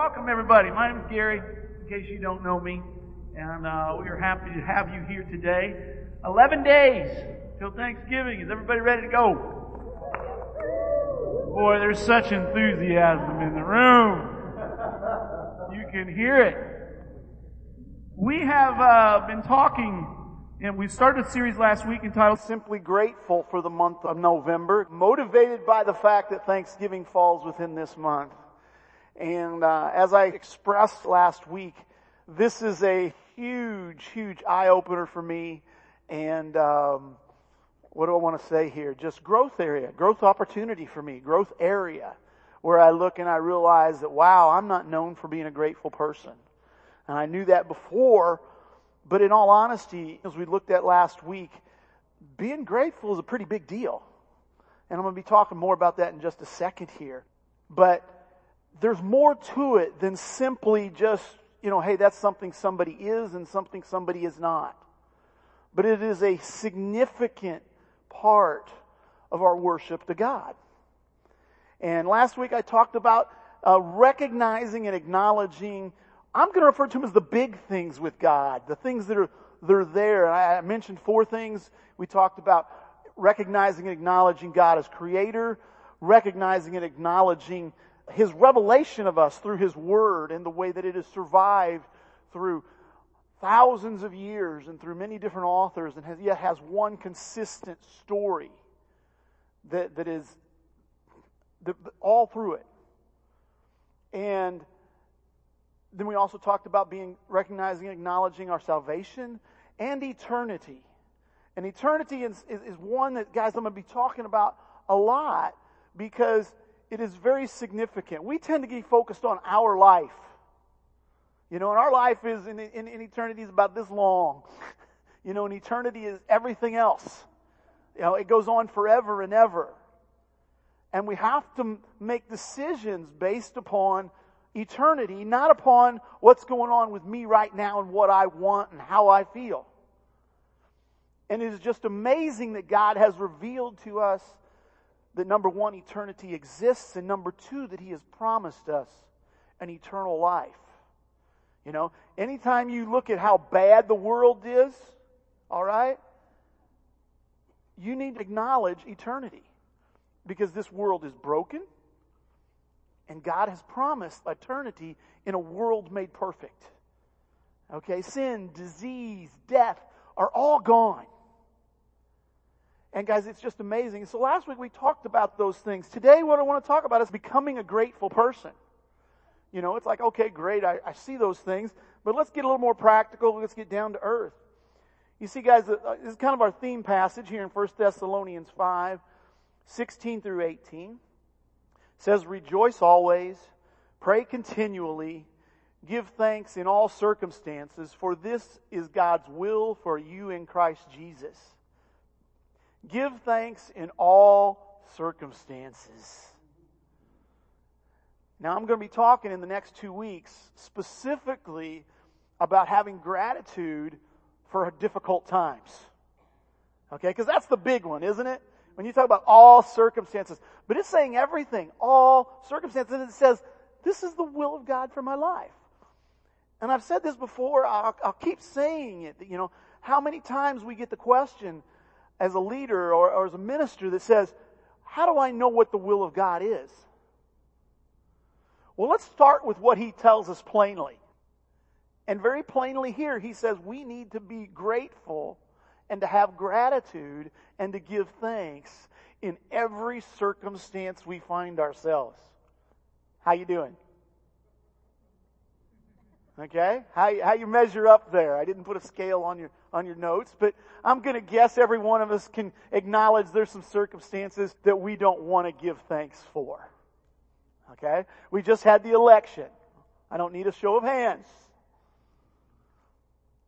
welcome everybody. My name is Gary, in case you don't know me, and uh, we are happy to have you here today. 11 days till Thanksgiving. Is everybody ready to go? Boy, there's such enthusiasm in the room. You can hear it. We have uh, been talking, and we started a series last week entitled Simply Grateful for the month of November, motivated by the fact that Thanksgiving falls within this month. And uh, as I expressed last week, this is a huge, huge eye opener for me. And um, what do I want to say here? Just growth area, growth opportunity for me, growth area, where I look and I realize that wow, I'm not known for being a grateful person, and I knew that before. But in all honesty, as we looked at last week, being grateful is a pretty big deal. And I'm going to be talking more about that in just a second here. But there's more to it than simply just, you know, hey, that's something somebody is and something somebody is not. But it is a significant part of our worship to God. And last week I talked about uh, recognizing and acknowledging, I'm going to refer to them as the big things with God, the things that are, that are there. I, I mentioned four things. We talked about recognizing and acknowledging God as creator, recognizing and acknowledging his revelation of us through his word and the way that it has survived through thousands of years and through many different authors and has, yet has one consistent story that, that is all through it. And then we also talked about being recognizing and acknowledging our salvation and eternity. And eternity is, is, is one that, guys, I'm going to be talking about a lot because it is very significant. We tend to get focused on our life. You know, and our life is in, in, in eternity is about this long. You know, and eternity is everything else. You know, it goes on forever and ever. And we have to make decisions based upon eternity, not upon what's going on with me right now and what I want and how I feel. And it is just amazing that God has revealed to us that number one, eternity exists, and number two, that He has promised us an eternal life. You know, anytime you look at how bad the world is, all right, you need to acknowledge eternity because this world is broken and God has promised eternity in a world made perfect. Okay, sin, disease, death are all gone. And guys, it's just amazing. So last week we talked about those things. Today what I want to talk about is becoming a grateful person. You know, it's like, okay, great, I, I see those things, but let's get a little more practical. Let's get down to earth. You see, guys, uh, this is kind of our theme passage here in 1 Thessalonians 5, 16 through 18. It says, Rejoice always, pray continually, give thanks in all circumstances, for this is God's will for you in Christ Jesus. Give thanks in all circumstances. Now, I'm going to be talking in the next two weeks specifically about having gratitude for difficult times. Okay, because that's the big one, isn't it? When you talk about all circumstances, but it's saying everything, all circumstances, and it says, this is the will of God for my life. And I've said this before, I'll, I'll keep saying it, you know, how many times we get the question as a leader or, or as a minister that says, how do I know what the will of God is? Well, let's start with what he tells us plainly. And very plainly here, he says we need to be grateful and to have gratitude and to give thanks in every circumstance we find ourselves. How you doing? Okay? How, how you measure up there? I didn't put a scale on your, on your notes, but I'm gonna guess every one of us can acknowledge there's some circumstances that we don't want to give thanks for. Okay? We just had the election. I don't need a show of hands.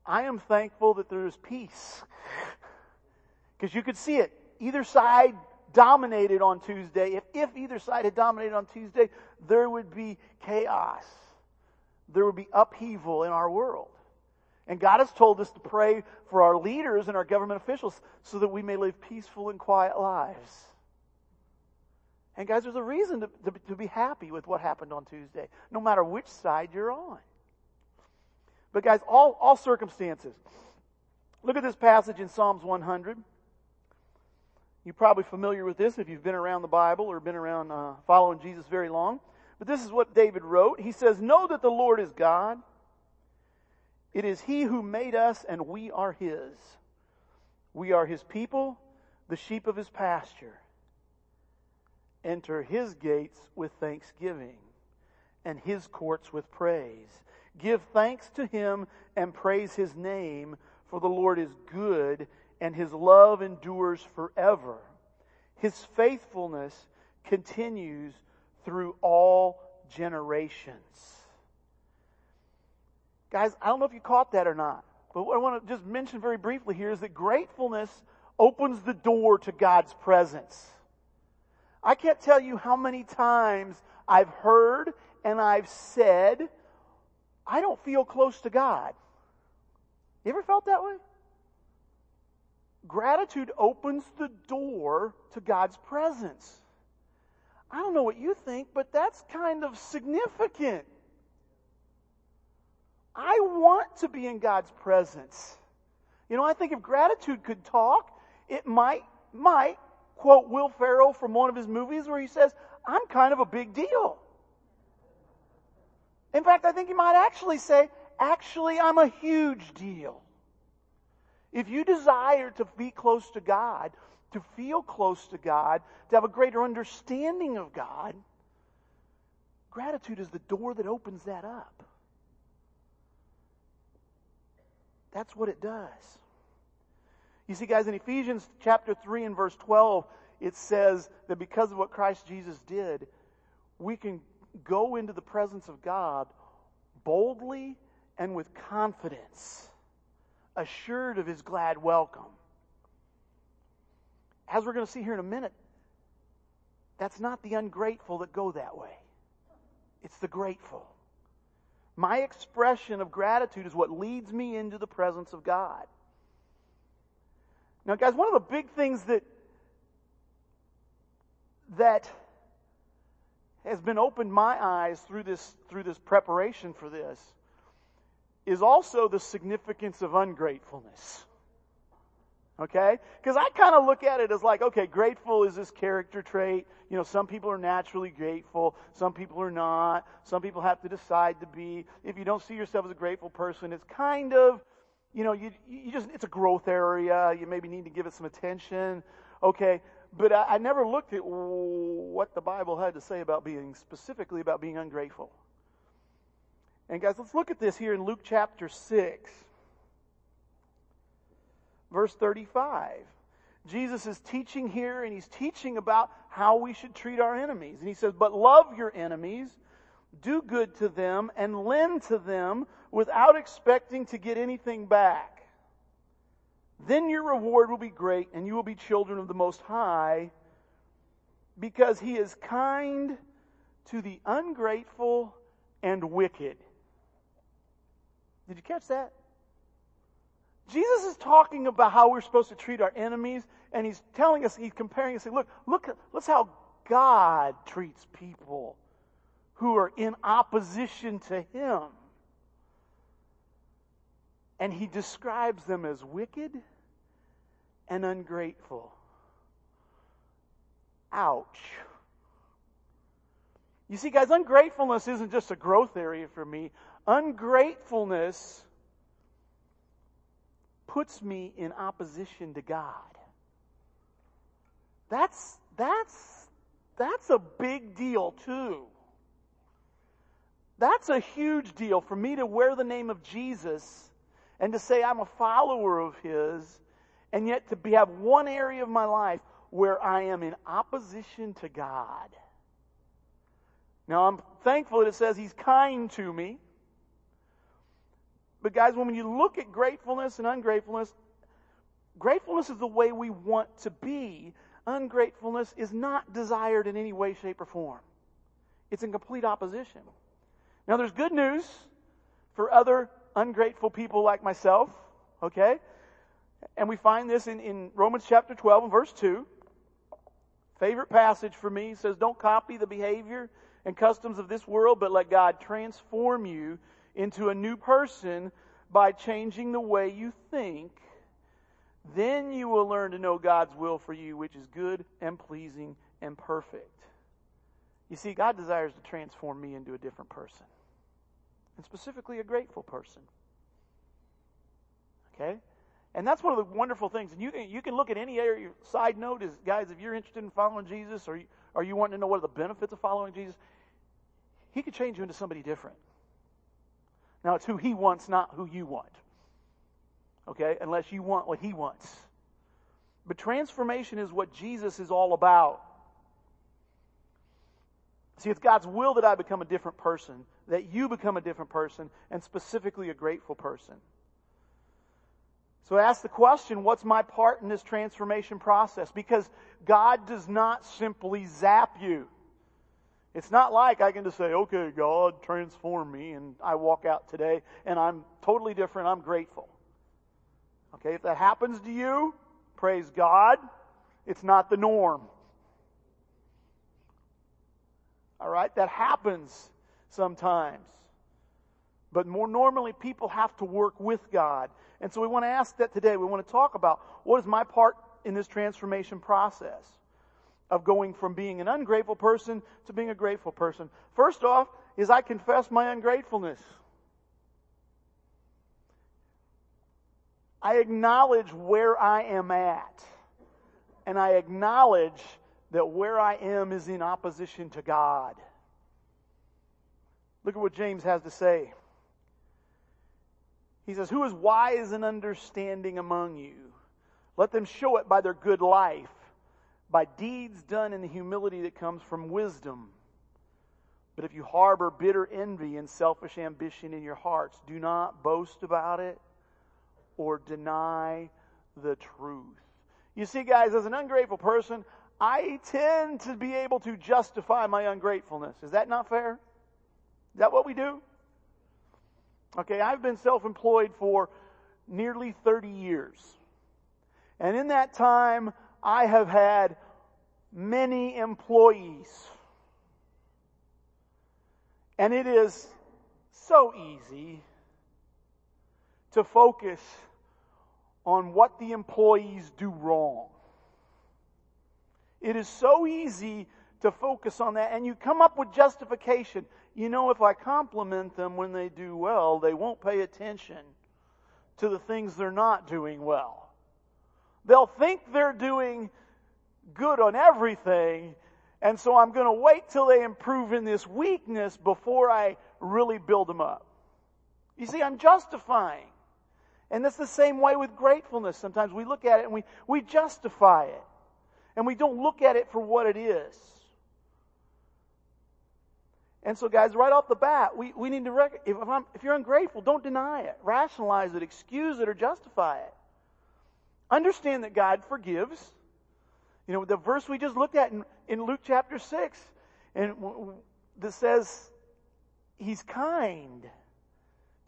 I am thankful that there is peace. Because you could see it. Either side dominated on Tuesday. If, if either side had dominated on Tuesday, there would be chaos. There would be upheaval in our world. And God has told us to pray for our leaders and our government officials so that we may live peaceful and quiet lives. And guys, there's a reason to, to, to be happy with what happened on Tuesday, no matter which side you're on. But guys, all, all circumstances. Look at this passage in Psalms 100. You're probably familiar with this if you've been around the Bible or been around uh, following Jesus very long. But this is what David wrote. He says, Know that the Lord is God. It is He who made us, and we are His. We are His people, the sheep of His pasture. Enter His gates with thanksgiving, and His courts with praise. Give thanks to Him and praise His name, for the Lord is good, and His love endures forever. His faithfulness continues through all generations. Guys, I don't know if you caught that or not, but what I want to just mention very briefly here is that gratefulness opens the door to God's presence. I can't tell you how many times I've heard and I've said, I don't feel close to God. You ever felt that way? Gratitude opens the door to God's presence. I don't know what you think, but that's kind of significant. I want to be in God's presence. You know, I think if gratitude could talk, it might, might quote Will Ferrell from one of his movies where he says, I'm kind of a big deal. In fact, I think he might actually say, actually, I'm a huge deal. If you desire to be close to God, to feel close to God, to have a greater understanding of God, gratitude is the door that opens that up. That's what it does. You see, guys, in Ephesians chapter 3 and verse 12, it says that because of what Christ Jesus did, we can go into the presence of God boldly and with confidence, assured of his glad welcome. As we're going to see here in a minute, that's not the ungrateful that go that way. It's the grateful. My expression of gratitude is what leads me into the presence of God. Now, guys, one of the big things that that has been opened my eyes through this through this preparation for this is also the significance of ungratefulness. Okay? Because I kind of look at it as like, okay, grateful is this character trait. You know, some people are naturally grateful, some people are not. Some people have to decide to be. If you don't see yourself as a grateful person, it's kind of, you know, you, you just, it's a growth area. You maybe need to give it some attention. Okay. But I, I never looked at what the Bible had to say about being, specifically about being ungrateful. And guys, let's look at this here in Luke chapter 6 verse 35. Jesus is teaching here, and he's teaching about how we should treat our enemies. And he says, But love your enemies, do good to them, and lend to them without expecting to get anything back. Then your reward will be great, and you will be children of the Most High, because he is kind to the ungrateful and wicked. Did you catch that? Jesus is talking about how we're supposed to treat our enemies, and he's telling us, he's comparing us, saying, look, look, look how God treats people who are in opposition to him. And he describes them as wicked and ungrateful. Ouch. You see, guys, ungratefulness isn't just a growth area for me. Ungratefulness puts me in opposition to God. That's, that's, that's a big deal too. That's a huge deal for me to wear the name of Jesus and to say I'm a follower of His and yet to be, have one area of my life where I am in opposition to God. Now I'm thankful that it says He's kind to me. But guys, when you look at gratefulness and ungratefulness, gratefulness is the way we want to be. Ungratefulness is not desired in any way, shape, or form. It's in complete opposition. Now, there's good news for other ungrateful people like myself, okay? And we find this in, in Romans chapter 12 and verse 2. Favorite passage for me says, Don't copy the behavior and customs of this world, but let God transform you into a new person by changing the way you think. Then you will learn to know God's will for you, which is good and pleasing and perfect. You see, God desires to transform me into a different person, and specifically a grateful person. Okay? And that's one of the wonderful things. And you can, you can look at any area. Side note is, guys, if you're interested in following Jesus or you, or you want to know what are the benefits of following Jesus, He could change you into somebody different. Now, it's who He wants, not who you want. Okay? Unless you want what He wants. But transformation is what Jesus is all about. See, it's God's will that I become a different person, that you become a different person, and specifically a grateful person. So ask the question, what's my part in this transformation process? Because God does not simply zap you. It's not like I can just say, okay, God, transform me, and I walk out today and I'm totally different. I'm grateful. Okay, if that happens to you, praise God. It's not the norm. All right, that happens sometimes. But more normally, people have to work with God. And so we want to ask that today. We want to talk about what is my part in this transformation process of going from being an ungrateful person to being a grateful person. First off, is I confess my ungratefulness. I acknowledge where I am at. And I acknowledge that where I am is in opposition to God. Look at what James has to say. He says, Who is wise and understanding among you? Let them show it by their good life, by deeds done in the humility that comes from wisdom. But if you harbor bitter envy and selfish ambition in your hearts, do not boast about it or deny the truth. You see, guys, as an ungrateful person, I tend to be able to justify my ungratefulness. Is that not fair? Is that what we do? Okay, I've been self employed for nearly 30 years. And in that time, I have had many employees. And it is so easy to focus on what the employees do wrong. It is so easy to focus on that, and you come up with justification you know, if I compliment them when they do well, they won't pay attention to the things they're not doing well. They'll think they're doing good on everything, and so I'm going to wait till they improve in this weakness before I really build them up. You see, I'm justifying. And that's the same way with gratefulness. Sometimes we look at it and we, we justify it. And we don't look at it for what it is. And so, guys, right off the bat, we, we need to if, if you're ungrateful, don't deny it, rationalize it, excuse it, or justify it. Understand that God forgives. You know, the verse we just looked at in, in Luke chapter 6, and that says, He's kind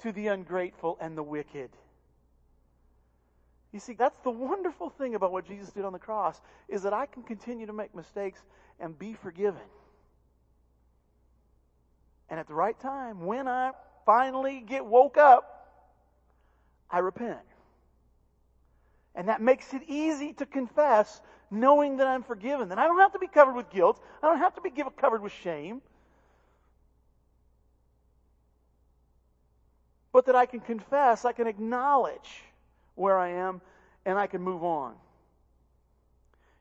to the ungrateful and the wicked. You see, that's the wonderful thing about what Jesus did on the cross, is that I can continue to make mistakes and be forgiven. And at the right time, when I finally get woke up, I repent. And that makes it easy to confess, knowing that I'm forgiven. That I don't have to be covered with guilt. I don't have to be covered with shame. But that I can confess, I can acknowledge where I am, and I can move on.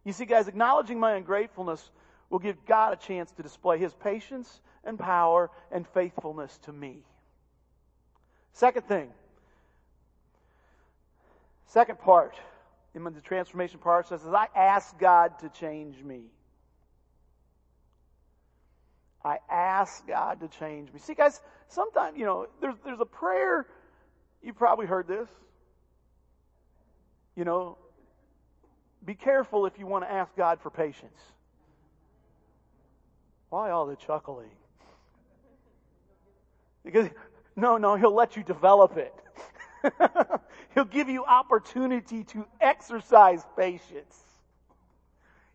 You see, guys, acknowledging my ungratefulness will give God a chance to display His patience and power and faithfulness to me. Second thing, second part in the transformation part says, I ask God to change me. I ask God to change me. See, guys, sometimes, you know, there's, there's a prayer, you probably heard this. You know, be careful if you want to ask God for patience. Why all the chuckling? Because, no, no, He'll let you develop it. he'll give you opportunity to exercise patience.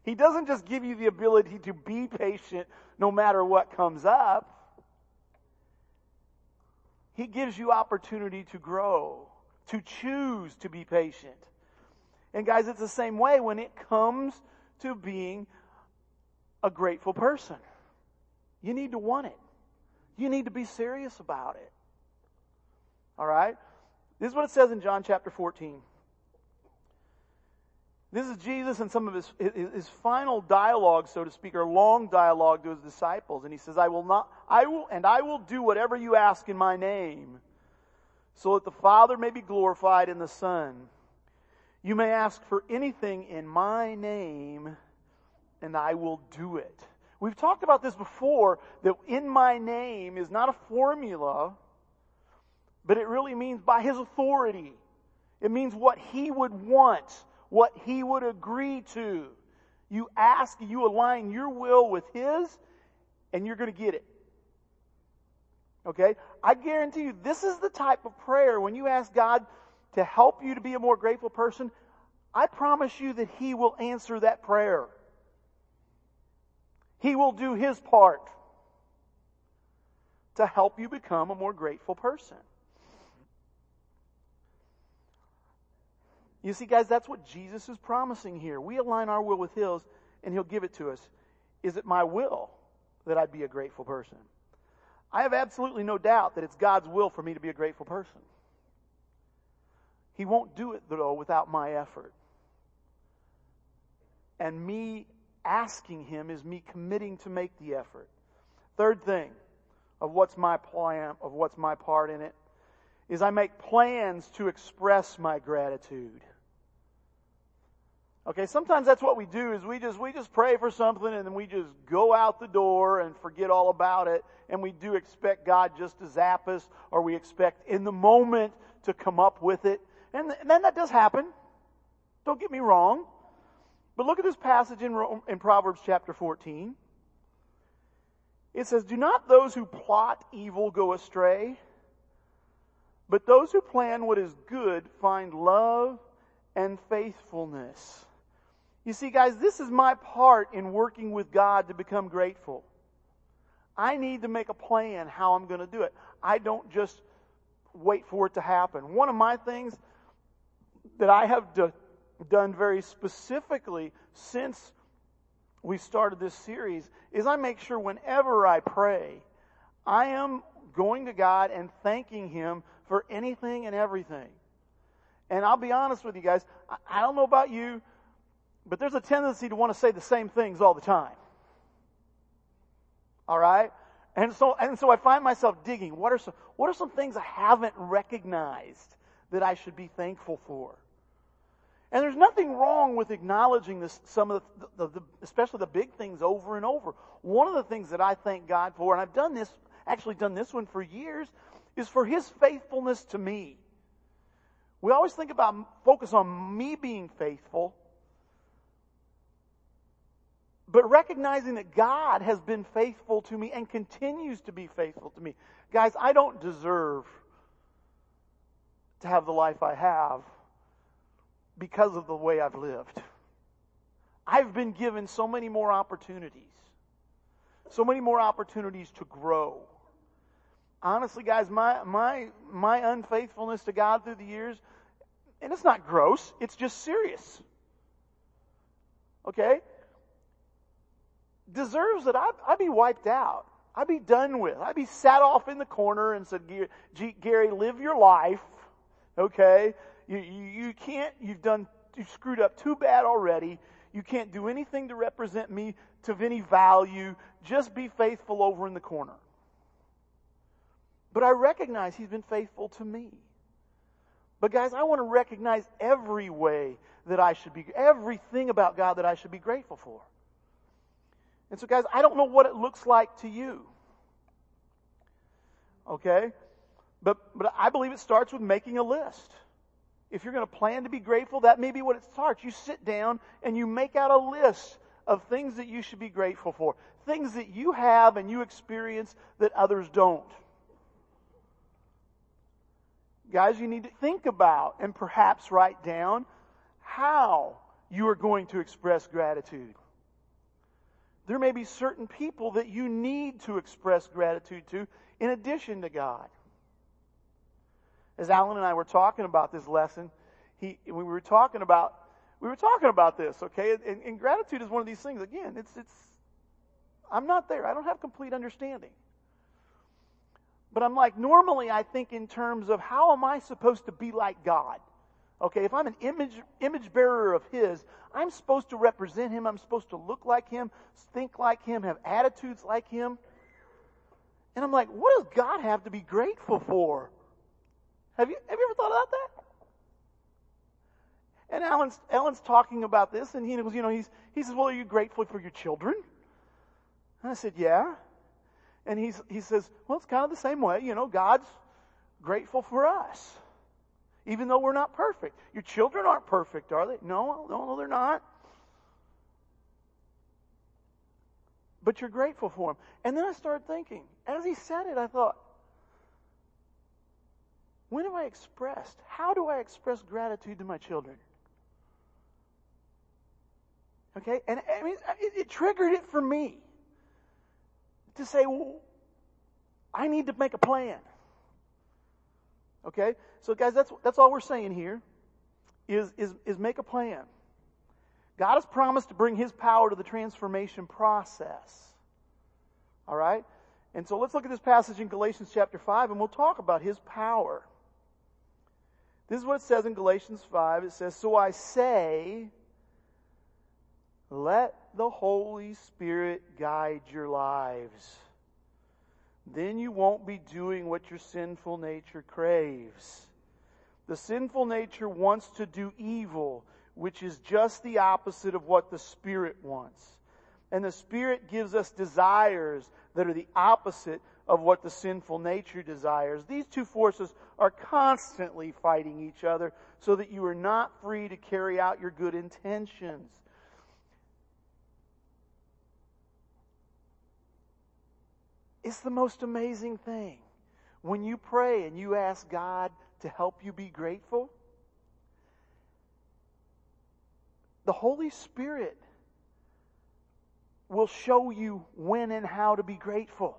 He doesn't just give you the ability to be patient no matter what comes up. He gives you opportunity to grow, to choose to be patient. And guys, it's the same way when it comes to being a grateful person. You need to want it. You need to be serious about it. All right? This is what it says in John chapter 14. This is Jesus and some of his, his final dialogue, so to speak, or long dialogue to his disciples. And he says, I will not, I will, and I will do whatever you ask in my name, so that the Father may be glorified in the Son. You may ask for anything in my name, and I will do it. We've talked about this before, that in my name is not a formula, but it really means by his authority. It means what he would want what he would agree to. You ask, you align your will with his, and you're going to get it. Okay? I guarantee you, this is the type of prayer when you ask God to help you to be a more grateful person, I promise you that he will answer that prayer. He will do his part to help you become a more grateful person. You see, guys, that's what Jesus is promising here. We align our will with His, and He'll give it to us. Is it my will that I be a grateful person? I have absolutely no doubt that it's God's will for me to be a grateful person. He won't do it, though, without my effort. And me asking Him is me committing to make the effort. Third thing of what's my plan, of what's my part in it, is I make plans to express my gratitude. Okay, sometimes that's what we do is we just we just pray for something and then we just go out the door and forget all about it and we do expect God just to zap us or we expect in the moment to come up with it. And, then that does happen. Don't get me wrong. But look at this passage in, in Proverbs chapter 14. It says, Do not those who plot evil go astray, but those who plan what is good find love and faithfulness. You see, guys, this is my part in working with God to become grateful. I need to make a plan how I'm going to do it. I don't just wait for it to happen. One of my things that I have do, done very specifically since we started this series is I make sure whenever I pray, I am going to God and thanking Him for anything and everything. And I'll be honest with you guys, I don't know about you, but there's a tendency to want to say the same things all the time. All right? And so, and so I find myself digging. What are some, what are some things I haven't recognized that I should be thankful for? And there's nothing wrong with acknowledging this, some of the, the, the, especially the big things over and over. One of the things that I thank God for, and I've done this, actually done this one for years, is for His faithfulness to me. We always think about, focus on me being faithful, but recognizing that God has been faithful to me and continues to be faithful to me. Guys, I don't deserve to have the life I have because of the way I've lived. I've been given so many more opportunities, so many more opportunities to grow. Honestly, guys, my, my, my unfaithfulness to God through the years, and it's not gross, it's just serious. Okay? deserves that I, I be wiped out. I'd be done with. I'd be sat off in the corner and said, Gary, live your life. Okay? You, you, you can't, you've done, you screwed up too bad already. You can't do anything to represent me to any value. Just be faithful over in the corner. But I recognize he's been faithful to me. But guys, I want to recognize every way that I should be, everything about God that I should be grateful for. And so, guys, I don't know what it looks like to you. Okay? But, but I believe it starts with making a list. If you're going to plan to be grateful, that may be what it starts. You sit down and you make out a list of things that you should be grateful for, things that you have and you experience that others don't. Guys, you need to think about and perhaps write down how you are going to express gratitude. there may be certain people that you need to express gratitude to in addition to God. As Alan and I were talking about this lesson, he, we were talking about, we were talking about this, okay? And, and gratitude is one of these things. Again, it's, it's, I'm not there. I don't have complete understanding. But I'm like, normally I think in terms of how am I supposed to be like God? Okay, if I'm an image, image bearer of His, I'm supposed to represent Him. I'm supposed to look like Him, think like Him, have attitudes like Him. And I'm like, what does God have to be grateful for? Have you, have you ever thought about that? And Alan's, Alan's talking about this, and he goes, you know, he's, he says, well, are you grateful for your children? And I said, yeah. And he's, he says, well, it's kind of the same way. You know, God's grateful for us even though we're not perfect. Your children aren't perfect, are they? No, no, no, they're not. But you're grateful for them. And then I started thinking, as he said it, I thought, when have I expressed, how do I express gratitude to my children? Okay? And I mean, it, it triggered it for me to say, well, I need to make a plan. Okay? So guys, that's, that's all we're saying here is, is, is make a plan. God has promised to bring His power to the transformation process. All right? And so let's look at this passage in Galatians chapter 5 and we'll talk about His power. This is what it says in Galatians 5. It says, So I say, let the Holy Spirit guide your lives. Then you won't be doing what your sinful nature craves. The sinful nature wants to do evil, which is just the opposite of what the Spirit wants. And the Spirit gives us desires that are the opposite of what the sinful nature desires. These two forces are constantly fighting each other so that you are not free to carry out your good intentions. It's the most amazing thing. When you pray and you ask God to help you be grateful, the Holy Spirit will show you when and how to be grateful.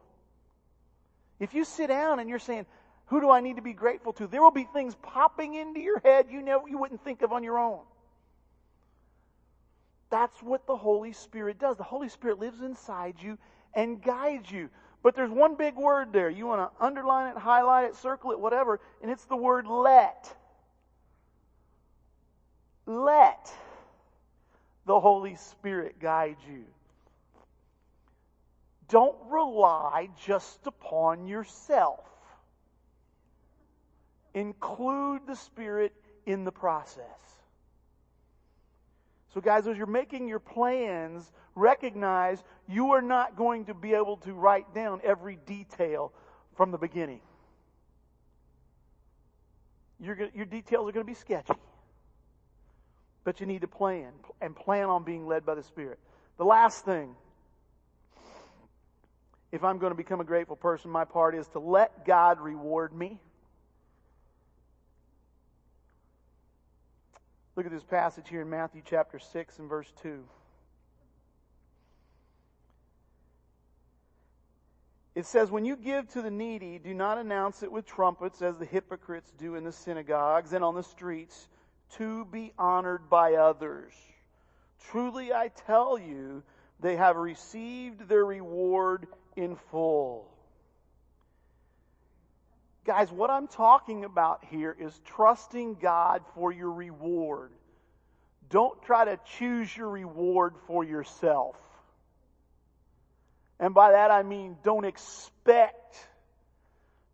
If you sit down and you're saying, who do I need to be grateful to? There will be things popping into your head you never you wouldn't think of on your own. That's what the Holy Spirit does. The Holy Spirit lives inside you and guides you. But there's one big word there. You want to underline it, highlight it, circle it, whatever, and it's the word let. Let the Holy Spirit guide you. Don't rely just upon yourself. Include the Spirit in the process. So, guys, as you're making your plans, recognize you are not going to be able to write down every detail from the beginning. Gonna, your details are going to be sketchy. But you need to plan and plan on being led by the Spirit. The last thing, if I'm going to become a grateful person, my part is to let God reward me. Look at this passage here in Matthew chapter 6 and verse 2. It says, When you give to the needy, do not announce it with trumpets as the hypocrites do in the synagogues and on the streets to be honored by others. Truly I tell you, they have received their reward in full. Guys, what I'm talking about here is trusting God for your reward. Don't try to choose your reward for yourself. And by that I mean don't expect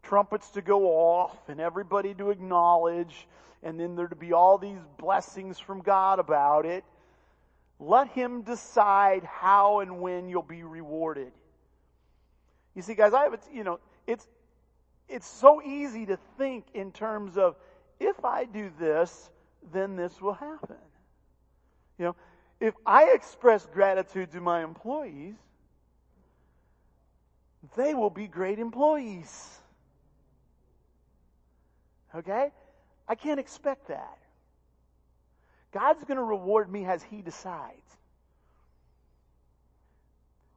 trumpets to go off and everybody to acknowledge and then there to be all these blessings from God about it. Let Him decide how and when you'll be rewarded. You see, guys, I have, a you know, it's, it's so easy to think in terms of if I do this, then this will happen. You know, if I express gratitude to my employees, they will be great employees. Okay? I can't expect that. God's going to reward me as He decides.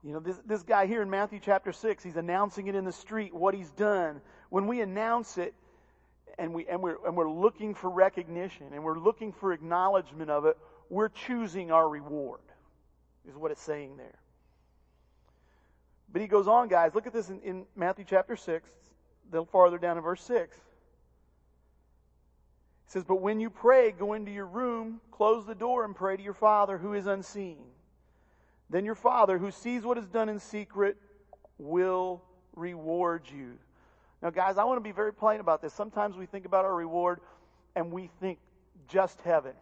You know, this, this guy here in Matthew chapter 6, he's announcing it in the street, what he's done. When we announce it, and, we, and, we're, and we're looking for recognition, and we're looking for acknowledgement of it, we're choosing our reward, is what it's saying there. But he goes on, guys. Look at this in, in Matthew chapter 6, a little farther down in verse 6. He says, But when you pray, go into your room, close the door, and pray to your Father who is unseen. Then your Father who sees what is done in secret will reward you. Now, guys, I want to be very plain about this. Sometimes we think about our reward and we think just heaven,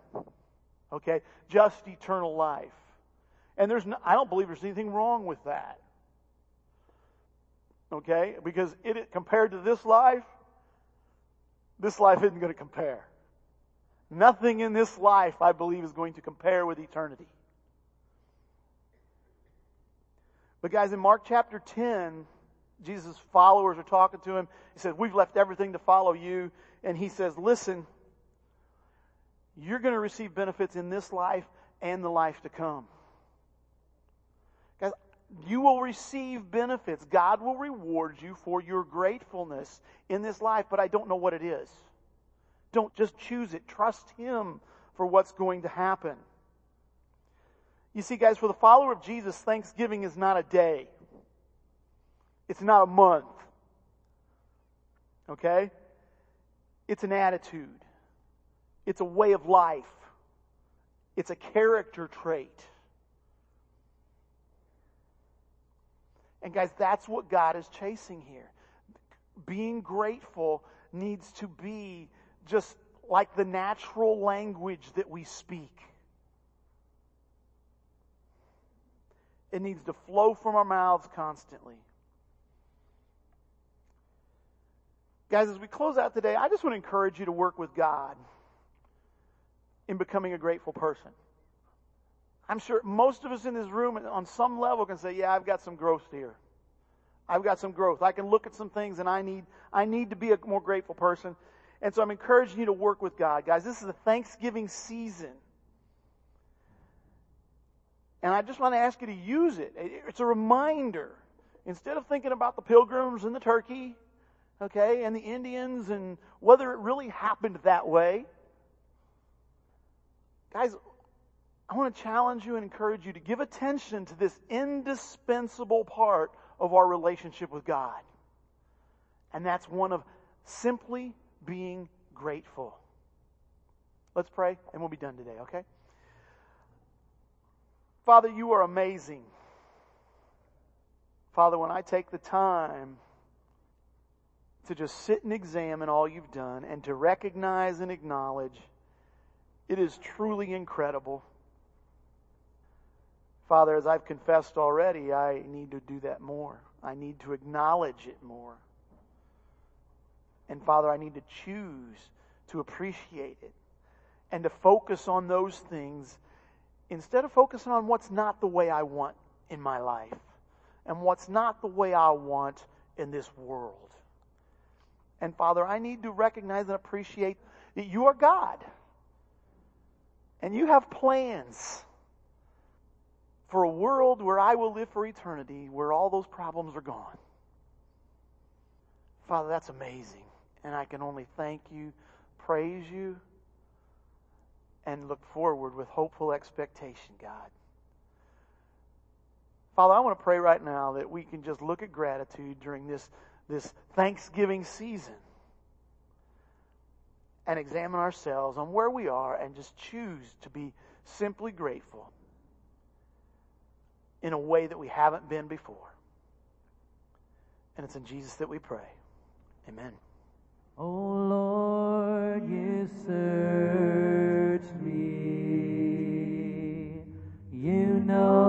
okay? Just eternal life. And there's no, I don't believe there's anything wrong with that. Okay? Because it, compared to this life, this life isn't going to compare. Nothing in this life, I believe, is going to compare with eternity. But guys, in Mark chapter 10, Jesus' followers are talking to him. He says, We've left everything to follow you. And he says, Listen, you're going to receive benefits in this life and the life to come. Guys, you will receive benefits. God will reward you for your gratefulness in this life, but I don't know what it is. Don't just choose it. Trust Him for what's going to happen. You see, guys, for the follower of Jesus, Thanksgiving is not a day. It's not a month. Okay? It's an attitude. It's a way of life. It's a character trait. And guys, that's what God is chasing here. Being grateful needs to be just like the natural language that we speak. It needs to flow from our mouths constantly. Guys, as we close out today, I just want to encourage you to work with God in becoming a grateful person. I'm sure most of us in this room, on some level, can say, Yeah, I've got some growth here. I've got some growth. I can look at some things and I need, I need to be a more grateful person. And so I'm encouraging you to work with God. Guys, this is a Thanksgiving season. And I just want to ask you to use it. It's a reminder. Instead of thinking about the pilgrims and the turkey, okay, and the Indians and whether it really happened that way, guys, I want to challenge you and encourage you to give attention to this indispensable part of our relationship with God. And that's one of simply being grateful. Let's pray and we'll be done today, okay? Father, you are amazing. Father, when I take the time to just sit and examine all you've done and to recognize and acknowledge, it is truly incredible. Father, as I've confessed already, I need to do that more. I need to acknowledge it more. And Father, I need to choose to appreciate it and to focus on those things instead of focusing on what's not the way I want in my life and what's not the way I want in this world. And Father, I need to recognize and appreciate that you are God. And you have plans for a world where I will live for eternity, where all those problems are gone. Father, that's amazing. And I can only thank you, praise you, and look forward with hopeful expectation, God. Father, I want to pray right now that we can just look at gratitude during this, this Thanksgiving season and examine ourselves on where we are and just choose to be simply grateful in a way that we haven't been before. And it's in Jesus that we pray. Amen. Oh Lord, you me. You know